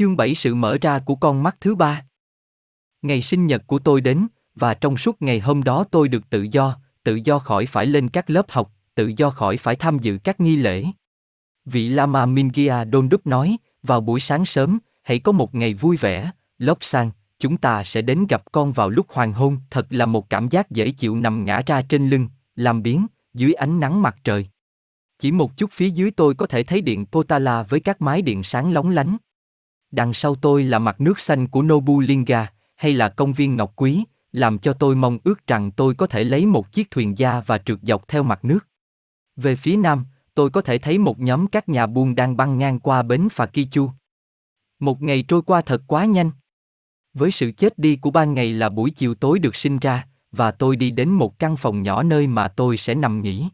Chương 7 Sự mở ra của con mắt thứ ba Ngày sinh nhật của tôi đến, và trong suốt ngày hôm đó tôi được tự do, tự do khỏi phải lên các lớp học, tự do khỏi phải tham dự các nghi lễ. Vị Lama Mingia Đúc nói, vào buổi sáng sớm, hãy có một ngày vui vẻ, lốp sang, chúng ta sẽ đến gặp con vào lúc hoàng hôn. Thật là một cảm giác dễ chịu nằm ngã ra trên lưng, làm biến, dưới ánh nắng mặt trời. Chỉ một chút phía dưới tôi có thể thấy điện Potala với các mái điện sáng lóng lánh. Đằng sau tôi là mặt nước xanh của Nobu Linga, hay là công viên Ngọc Quý, làm cho tôi mong ước rằng tôi có thể lấy một chiếc thuyền da và trượt dọc theo mặt nước. Về phía nam, tôi có thể thấy một nhóm các nhà buôn đang băng ngang qua bến Phà Kichu. Một ngày trôi qua thật quá nhanh. Với sự chết đi của ban ngày là buổi chiều tối được sinh ra, và tôi đi đến một căn phòng nhỏ nơi mà tôi sẽ nằm nghỉ.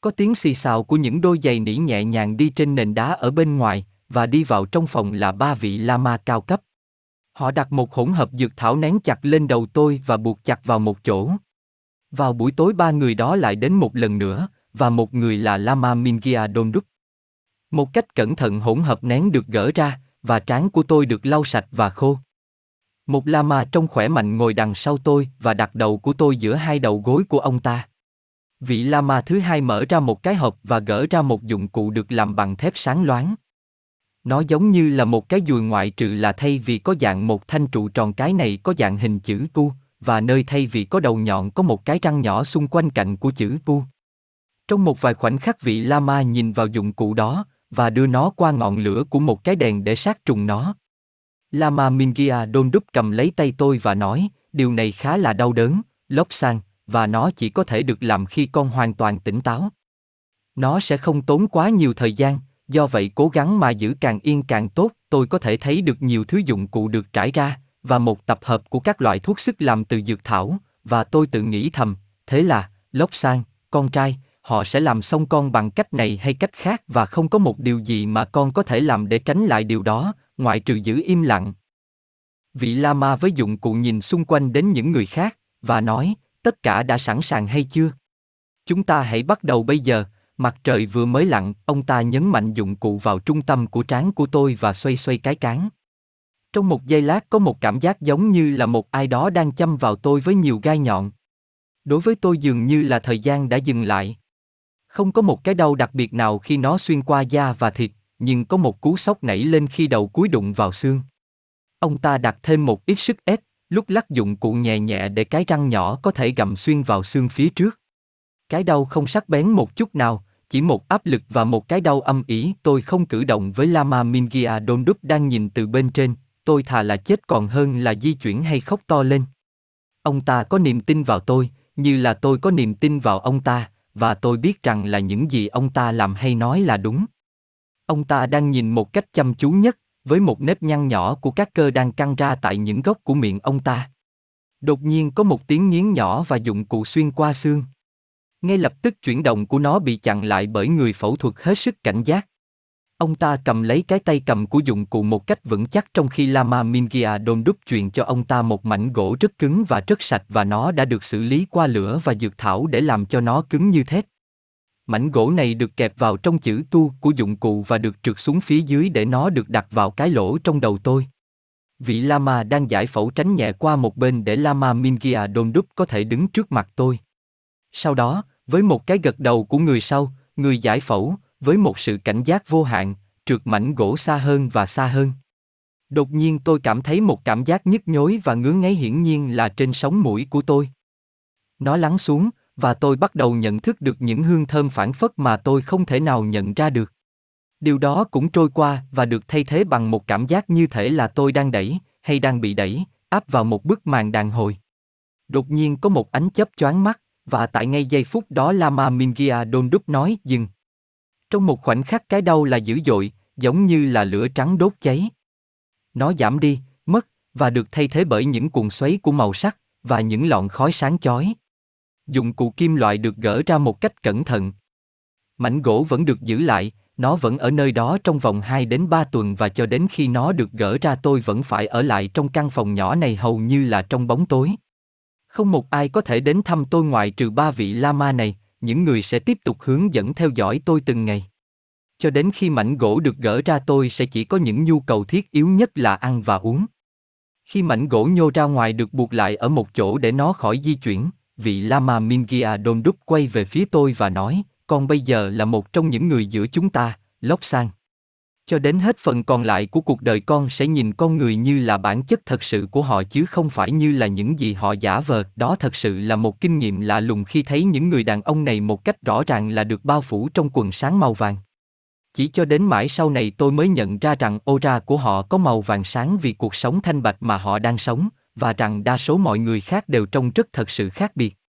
Có tiếng xì xào của những đôi giày nỉ nhẹ nhàng đi trên nền đá ở bên ngoài, và đi vào trong phòng là ba vị lama cao cấp. Họ đặt một hỗn hợp dược thảo nén chặt lên đầu tôi và buộc chặt vào một chỗ. Vào buổi tối ba người đó lại đến một lần nữa, và một người là Lama Mingia Donduk. Một cách cẩn thận hỗn hợp nén được gỡ ra, và trán của tôi được lau sạch và khô. Một lama trông khỏe mạnh ngồi đằng sau tôi và đặt đầu của tôi giữa hai đầu gối của ông ta. Vị lama thứ hai mở ra một cái hộp và gỡ ra một dụng cụ được làm bằng thép sáng loáng. Nó giống như là một cái dùi ngoại trừ là thay vì có dạng một thanh trụ tròn cái này có dạng hình chữ U, và nơi thay vì có đầu nhọn có một cái răng nhỏ xung quanh cạnh của chữ U. Trong một vài khoảnh khắc vị Lama nhìn vào dụng cụ đó, và đưa nó qua ngọn lửa của một cái đèn để sát trùng nó. Lama Mingia đôn đúc cầm lấy tay tôi và nói, điều này khá là đau đớn, lốp sang, và nó chỉ có thể được làm khi con hoàn toàn tỉnh táo. Nó sẽ không tốn quá nhiều thời gian, do vậy cố gắng mà giữ càng yên càng tốt, tôi có thể thấy được nhiều thứ dụng cụ được trải ra, và một tập hợp của các loại thuốc sức làm từ dược thảo, và tôi tự nghĩ thầm, thế là, lốc sang, con trai, họ sẽ làm xong con bằng cách này hay cách khác và không có một điều gì mà con có thể làm để tránh lại điều đó, ngoại trừ giữ im lặng. Vị Lama với dụng cụ nhìn xung quanh đến những người khác, và nói, tất cả đã sẵn sàng hay chưa? Chúng ta hãy bắt đầu bây giờ, mặt trời vừa mới lặn, ông ta nhấn mạnh dụng cụ vào trung tâm của trán của tôi và xoay xoay cái cán. Trong một giây lát có một cảm giác giống như là một ai đó đang châm vào tôi với nhiều gai nhọn. Đối với tôi dường như là thời gian đã dừng lại. Không có một cái đau đặc biệt nào khi nó xuyên qua da và thịt, nhưng có một cú sốc nảy lên khi đầu cúi đụng vào xương. Ông ta đặt thêm một ít sức ép, lúc lắc dụng cụ nhẹ nhẹ để cái răng nhỏ có thể gặm xuyên vào xương phía trước. Cái đau không sắc bén một chút nào, chỉ một áp lực và một cái đau âm ỉ. Tôi không cử động với Lama Mingia Dondup đang nhìn từ bên trên, tôi thà là chết còn hơn là di chuyển hay khóc to lên. Ông ta có niềm tin vào tôi, như là tôi có niềm tin vào ông ta, và tôi biết rằng là những gì ông ta làm hay nói là đúng. Ông ta đang nhìn một cách chăm chú nhất, với một nếp nhăn nhỏ của các cơ đang căng ra tại những góc của miệng ông ta. Đột nhiên có một tiếng nghiến nhỏ và dụng cụ xuyên qua xương. Ngay lập tức chuyển động của nó bị chặn lại bởi người phẫu thuật hết sức cảnh giác. Ông ta cầm lấy cái tay cầm của dụng cụ một cách vững chắc trong khi Lama Mingia đôn đúc truyền cho ông ta một mảnh gỗ rất cứng và rất sạch và nó đã được xử lý qua lửa và dược thảo để làm cho nó cứng như thép. Mảnh gỗ này được kẹp vào trong chữ tu của dụng cụ và được trượt xuống phía dưới để nó được đặt vào cái lỗ trong đầu tôi. Vị Lama đang giải phẫu tránh nhẹ qua một bên để Lama Mingia đôn đúc có thể đứng trước mặt tôi. Sau đó, với một cái gật đầu của người sau, người giải phẫu, với một sự cảnh giác vô hạn, trượt mảnh gỗ xa hơn và xa hơn. Đột nhiên tôi cảm thấy một cảm giác nhức nhối và ngứa ngáy hiển nhiên là trên sóng mũi của tôi. Nó lắng xuống, và tôi bắt đầu nhận thức được những hương thơm phản phất mà tôi không thể nào nhận ra được. Điều đó cũng trôi qua và được thay thế bằng một cảm giác như thể là tôi đang đẩy, hay đang bị đẩy, áp vào một bức màn đàn hồi. Đột nhiên có một ánh chớp choáng mắt, và tại ngay giây phút đó Lama Mingia đôn đúc nói dừng. Trong một khoảnh khắc cái đau là dữ dội, giống như là lửa trắng đốt cháy. Nó giảm đi, mất, và được thay thế bởi những cuộn xoáy của màu sắc, và những lọn khói sáng chói. Dụng cụ kim loại được gỡ ra một cách cẩn thận. Mảnh gỗ vẫn được giữ lại, nó vẫn ở nơi đó trong vòng 2 đến 3 tuần và cho đến khi nó được gỡ ra tôi vẫn phải ở lại trong căn phòng nhỏ này hầu như là trong bóng tối. Không một ai có thể đến thăm tôi ngoại trừ ba vị Lama này, những người sẽ tiếp tục hướng dẫn theo dõi tôi từng ngày. Cho đến khi mảnh gỗ được gỡ ra tôi sẽ chỉ có những nhu cầu thiết yếu nhất là ăn và uống. Khi mảnh gỗ nhô ra ngoài được buộc lại ở một chỗ để nó khỏi di chuyển, vị Lama Mingia đúc quay về phía tôi và nói, con bây giờ là một trong những người giữa chúng ta, Lốc Sang. Cho đến hết phần còn lại của cuộc đời con sẽ nhìn con người như là bản chất thật sự của họ chứ không phải như là những gì họ giả vờ. Đó thật sự là một kinh nghiệm lạ lùng khi thấy những người đàn ông này một cách rõ ràng là được bao phủ trong quần sáng màu vàng. Chỉ cho đến mãi sau này tôi mới nhận ra rằng ô ra của họ có màu vàng sáng vì cuộc sống thanh bạch mà họ đang sống, và rằng đa số mọi người khác đều trông rất thật sự khác biệt.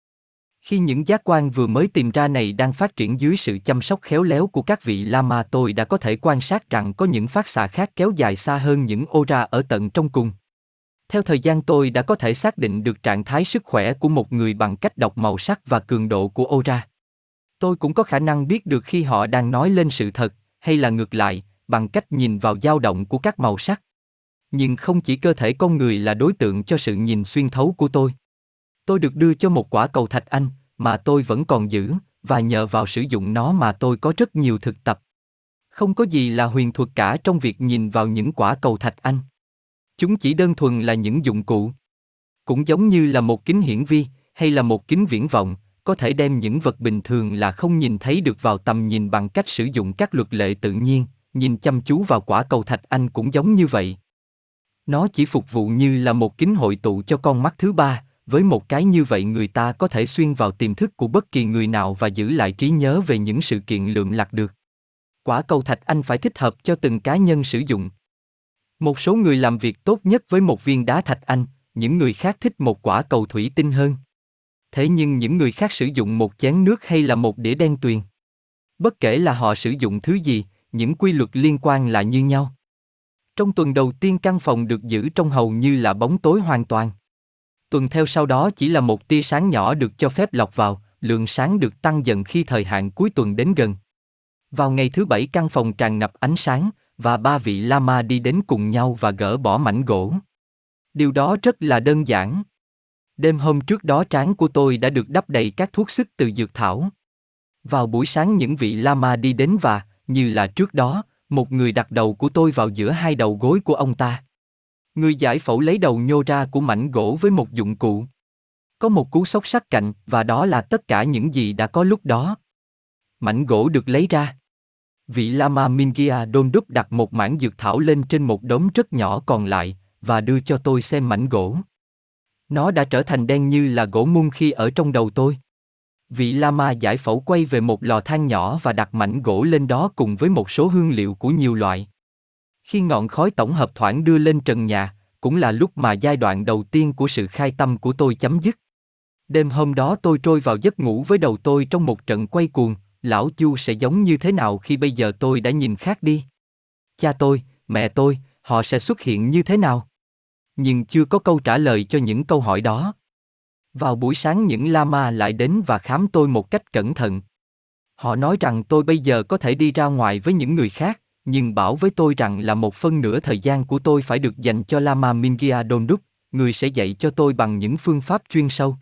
Khi những giác quan vừa mới tìm ra này đang phát triển dưới sự chăm sóc khéo léo của các vị Lama tôi đã có thể quan sát rằng có những phát xạ khác kéo dài xa hơn những ô ra ở tận trong cùng. Theo thời gian tôi đã có thể xác định được trạng thái sức khỏe của một người bằng cách đọc màu sắc và cường độ của ô ra. Tôi cũng có khả năng biết được khi họ đang nói lên sự thật, hay là ngược lại, bằng cách nhìn vào dao động của các màu sắc. Nhưng không chỉ cơ thể con người là đối tượng cho sự nhìn xuyên thấu của tôi. Tôi được đưa cho một quả cầu thạch anh, mà tôi vẫn còn giữ, và nhờ vào sử dụng nó mà tôi có rất nhiều thực tập. Không có gì là huyền thuật cả trong việc nhìn vào những quả cầu thạch anh. Chúng chỉ đơn thuần là những dụng cụ. Cũng giống như là một kính hiển vi, hay là một kính viễn vọng, có thể đem những vật bình thường là không nhìn thấy được vào tầm nhìn bằng cách sử dụng các luật lệ tự nhiên, nhìn chăm chú vào quả cầu thạch anh cũng giống như vậy. Nó chỉ phục vụ như là một kính hội tụ cho con mắt thứ ba, với một cái như vậy người ta có thể xuyên vào tiềm thức của bất kỳ người nào và giữ lại trí nhớ về những sự kiện lượm lặt được. Quả cầu thạch anh phải thích hợp cho từng cá nhân sử dụng. Một số người làm việc tốt nhất với một viên đá thạch anh, những người khác thích một quả cầu thủy tinh hơn. Thế nhưng những người khác sử dụng một chén nước hay là một đĩa đen tuyền. Bất kể là họ sử dụng thứ gì, những quy luật liên quan là như nhau. Trong tuần đầu tiên căn phòng được giữ trong hầu như là bóng tối hoàn toàn. Tuần theo sau đó chỉ là một tia sáng nhỏ được cho phép lọc vào, lượng sáng được tăng dần khi thời hạn cuối tuần đến gần. Vào ngày thứ bảy căn phòng tràn ngập ánh sáng, và ba vị lama đi đến cùng nhau và gỡ bỏ mảnh gỗ. Điều đó rất là đơn giản. Đêm hôm trước đó trán của tôi đã được đắp đầy các thuốc sức từ dược thảo. Vào buổi sáng những vị lama đi đến và, như là trước đó, một người đặt đầu của tôi vào giữa hai đầu gối của ông ta. Người giải phẫu lấy đầu nhô ra của mảnh gỗ với một dụng cụ. Có một cú sốc sắc cạnh, và đó là tất cả những gì đã có lúc đó. Mảnh gỗ được lấy ra. Vị Lama Mingia đôn đúc đặt một mảng dược thảo lên trên một đống rất nhỏ còn lại, và đưa cho tôi xem mảnh gỗ. Nó đã trở thành đen như là gỗ mun khi ở trong đầu tôi. Vị Lama giải phẫu quay về một lò than nhỏ và đặt mảnh gỗ lên đó cùng với một số hương liệu của nhiều loại. Khi ngọn khói tổng hợp thoảng đưa lên trần nhà, cũng là lúc mà giai đoạn đầu tiên của sự khai tâm của tôi chấm dứt. Đêm hôm đó tôi trôi vào giấc ngủ với đầu tôi trong một trận quay cuồng, lão Chu sẽ giống như thế nào khi bây giờ tôi đã nhìn khác đi? Cha tôi, mẹ tôi, họ sẽ xuất hiện như thế nào? Nhưng chưa có câu trả lời cho những câu hỏi đó. Vào buổi sáng những lama lại đến và khám tôi một cách cẩn thận. Họ nói rằng tôi bây giờ có thể đi ra ngoài với những người khác, nhưng bảo với tôi rằng là một phân nửa thời gian của tôi phải được dành cho Lama Mingia Donduk, người sẽ dạy cho tôi bằng những phương pháp chuyên sâu.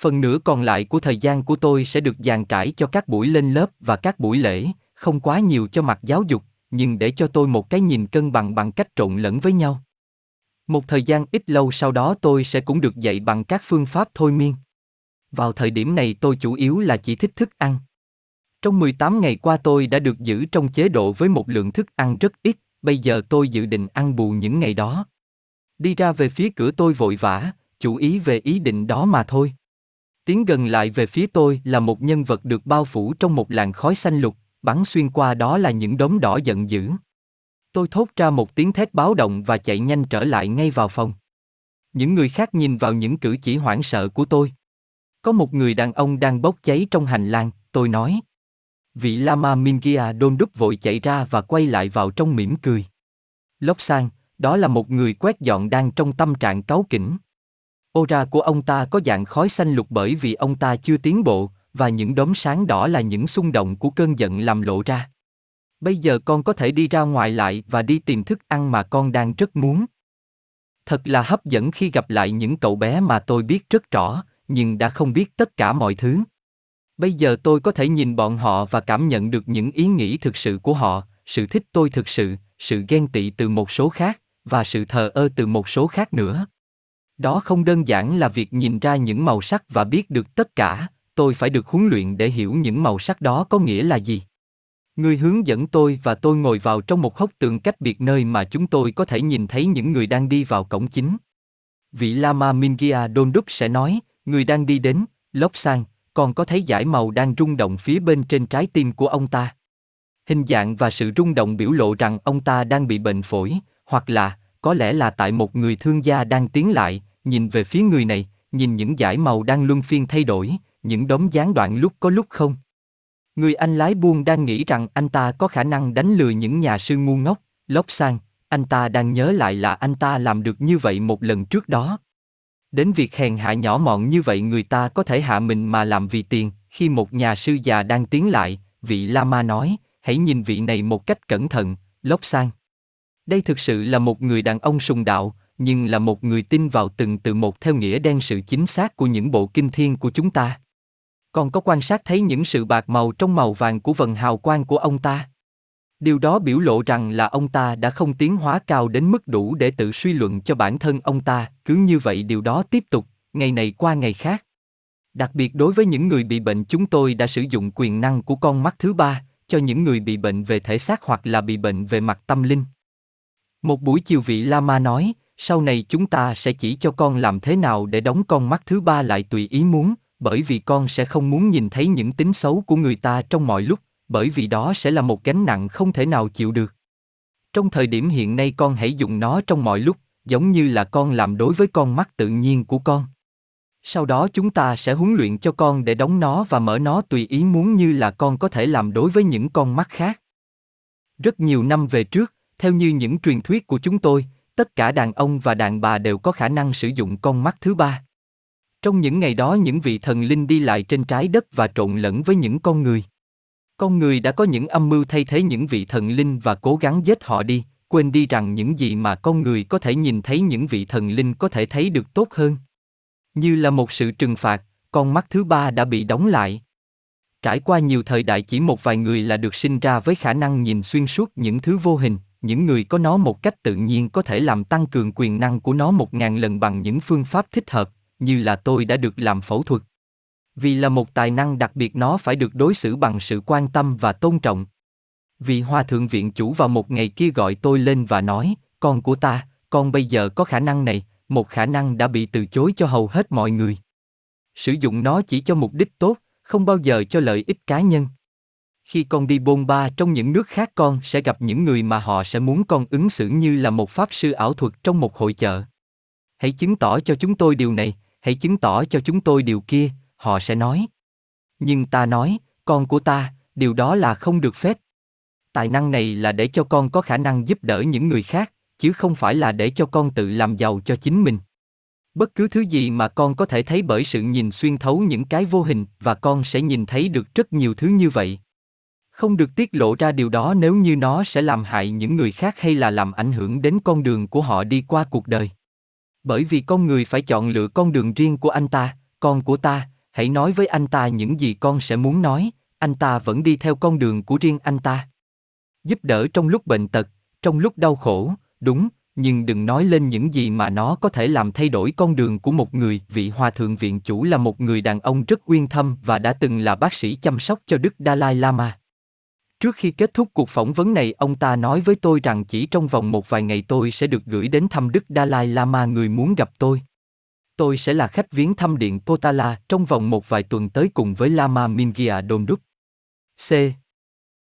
Phần nửa còn lại của thời gian của tôi sẽ được dàn trải cho các buổi lên lớp và các buổi lễ, không quá nhiều cho mặt giáo dục, nhưng để cho tôi một cái nhìn cân bằng bằng cách trộn lẫn với nhau. Một thời gian ít lâu sau đó tôi sẽ cũng được dạy bằng các phương pháp thôi miên. Vào thời điểm này tôi chủ yếu là chỉ thích thức ăn. Trong 18 ngày qua tôi đã được giữ trong chế độ với một lượng thức ăn rất ít, bây giờ tôi dự định ăn bù những ngày đó. Đi ra về phía cửa tôi vội vã, chủ ý về ý định đó mà thôi. Tiến gần lại về phía tôi là một nhân vật được bao phủ trong một làn khói xanh lục, bắn xuyên qua đó là những đốm đỏ giận dữ. Tôi thốt ra một tiếng thét báo động và chạy nhanh trở lại ngay vào phòng. Những người khác nhìn vào những cử chỉ hoảng sợ của tôi. Có một người đàn ông đang bốc cháy trong hành lang, tôi nói. Vị Lama Mingia đôn đúc vội chạy ra và quay lại vào trong mỉm cười. Lốc sang, đó là một người quét dọn đang trong tâm trạng cáu kỉnh. Ô ra của ông ta có dạng khói xanh lục bởi vì ông ta chưa tiến bộ, và những đốm sáng đỏ là những xung động của cơn giận làm lộ ra. Bây giờ con có thể đi ra ngoài lại và đi tìm thức ăn mà con đang rất muốn. Thật là hấp dẫn khi gặp lại những cậu bé mà tôi biết rất rõ, nhưng đã không biết tất cả mọi thứ. Bây giờ tôi có thể nhìn bọn họ và cảm nhận được những ý nghĩ thực sự của họ, sự thích tôi thực sự, sự ghen tị từ một số khác, và sự thờ ơ từ một số khác nữa. Đó không đơn giản là việc nhìn ra những màu sắc và biết được tất cả, tôi phải được huấn luyện để hiểu những màu sắc đó có nghĩa là gì. Người hướng dẫn tôi và tôi ngồi vào trong một hốc tường cách biệt nơi mà chúng tôi có thể nhìn thấy những người đang đi vào cổng chính. Vị Lama Mingia đúc sẽ nói, người đang đi đến, lốc sang, còn có thấy giải màu đang rung động phía bên trên trái tim của ông ta. Hình dạng và sự rung động biểu lộ rằng ông ta đang bị bệnh phổi, hoặc là, có lẽ là tại một người thương gia đang tiến lại, nhìn về phía người này, nhìn những giải màu đang luân phiên thay đổi, những đống gián đoạn lúc có lúc không. Người anh lái buôn đang nghĩ rằng anh ta có khả năng đánh lừa những nhà sư ngu ngốc, lóc sang, anh ta đang nhớ lại là anh ta làm được như vậy một lần trước đó. Đến việc hèn hạ nhỏ mọn như vậy người ta có thể hạ mình mà làm vì tiền, khi một nhà sư già đang tiến lại, vị Lama nói, hãy nhìn vị này một cách cẩn thận, lốc sang. Đây thực sự là một người đàn ông sùng đạo, nhưng là một người tin vào từng từ một theo nghĩa đen sự chính xác của những bộ kinh thiên của chúng ta. Còn có quan sát thấy những sự bạc màu trong màu vàng của vần hào quang của ông ta. Điều đó biểu lộ rằng là ông ta đã không tiến hóa cao đến mức đủ để tự suy luận cho bản thân ông ta, cứ như vậy điều đó tiếp tục, ngày này qua ngày khác. Đặc biệt đối với những người bị bệnh chúng tôi đã sử dụng quyền năng của con mắt thứ ba, cho những người bị bệnh về thể xác hoặc là bị bệnh về mặt tâm linh. Một buổi chiều vị Lama nói, sau này chúng ta sẽ chỉ cho con làm thế nào để đóng con mắt thứ ba lại tùy ý muốn, bởi vì con sẽ không muốn nhìn thấy những tính xấu của người ta trong mọi lúc, bởi vì đó sẽ là một gánh nặng không thể nào chịu được. Trong thời điểm hiện nay con hãy dùng nó trong mọi lúc, giống như là con làm đối với con mắt tự nhiên của con. Sau đó chúng ta sẽ huấn luyện cho con để đóng nó và mở nó tùy ý muốn như là con có thể làm đối với những con mắt khác. Rất nhiều năm về trước, theo như những truyền thuyết của chúng tôi, tất cả đàn ông và đàn bà đều có khả năng sử dụng con mắt thứ ba. Trong những ngày đó những vị thần linh đi lại trên trái đất và trộn lẫn với những con người. Con người đã có những âm mưu thay thế những vị thần linh và cố gắng giết họ đi, quên đi rằng những gì mà con người có thể nhìn thấy những vị thần linh có thể thấy được tốt hơn. Như là một sự trừng phạt, con mắt thứ ba đã bị đóng lại. Trải qua nhiều thời đại chỉ một vài người là được sinh ra với khả năng nhìn xuyên suốt những thứ vô hình, những người có nó một cách tự nhiên có thể làm tăng cường quyền năng của nó một ngàn lần bằng những phương pháp thích hợp, như là tôi đã được làm phẫu thuật. Vì là một tài năng đặc biệt nó phải được đối xử bằng sự quan tâm và tôn trọng. vị Hòa Thượng Viện Chủ vào một ngày kia gọi tôi lên và nói, con của ta, con bây giờ có khả năng này, một khả năng đã bị từ chối cho hầu hết mọi người. Sử dụng nó chỉ cho mục đích tốt, không bao giờ cho lợi ích cá nhân. Khi con đi bôn ba trong những nước khác con sẽ gặp những người mà họ sẽ muốn con ứng xử như là một pháp sư ảo thuật trong một hội chợ. Hãy chứng tỏ cho chúng tôi điều này, hãy chứng tỏ cho chúng tôi điều kia, họ sẽ nói. Nhưng ta nói, con của ta, điều đó là không được phép. Tài năng này là để cho con có khả năng giúp đỡ những người khác, chứ không phải là để cho con tự làm giàu cho chính mình. Bất cứ thứ gì mà con có thể thấy bởi sự nhìn xuyên thấu những cái vô hình và con sẽ nhìn thấy được rất nhiều thứ như vậy. Không được tiết lộ ra điều đó nếu như nó sẽ làm hại những người khác hay là làm ảnh hưởng đến con đường của họ đi qua cuộc đời. Bởi vì con người phải chọn lựa con đường riêng của anh ta, con của ta, hãy nói với anh ta những gì con sẽ muốn nói, anh ta vẫn đi theo con đường của riêng anh ta. Giúp đỡ trong lúc bệnh tật, trong lúc đau khổ, đúng, nhưng đừng nói lên những gì mà nó có thể làm thay đổi con đường của một người. Vị hòa thượng viện chủ là một người đàn ông rất uyên thâm và đã từng là bác sĩ chăm sóc cho Đức Dalai Lama. Trước khi kết thúc cuộc phỏng vấn này, ông ta nói với tôi rằng chỉ trong vòng một vài ngày tôi sẽ được gửi đến thăm Đức Dalai Lama người muốn gặp tôi. Tôi sẽ là khách viếng thăm điện Potala trong vòng một vài tuần tới cùng với Lama Mingya Đúc. C.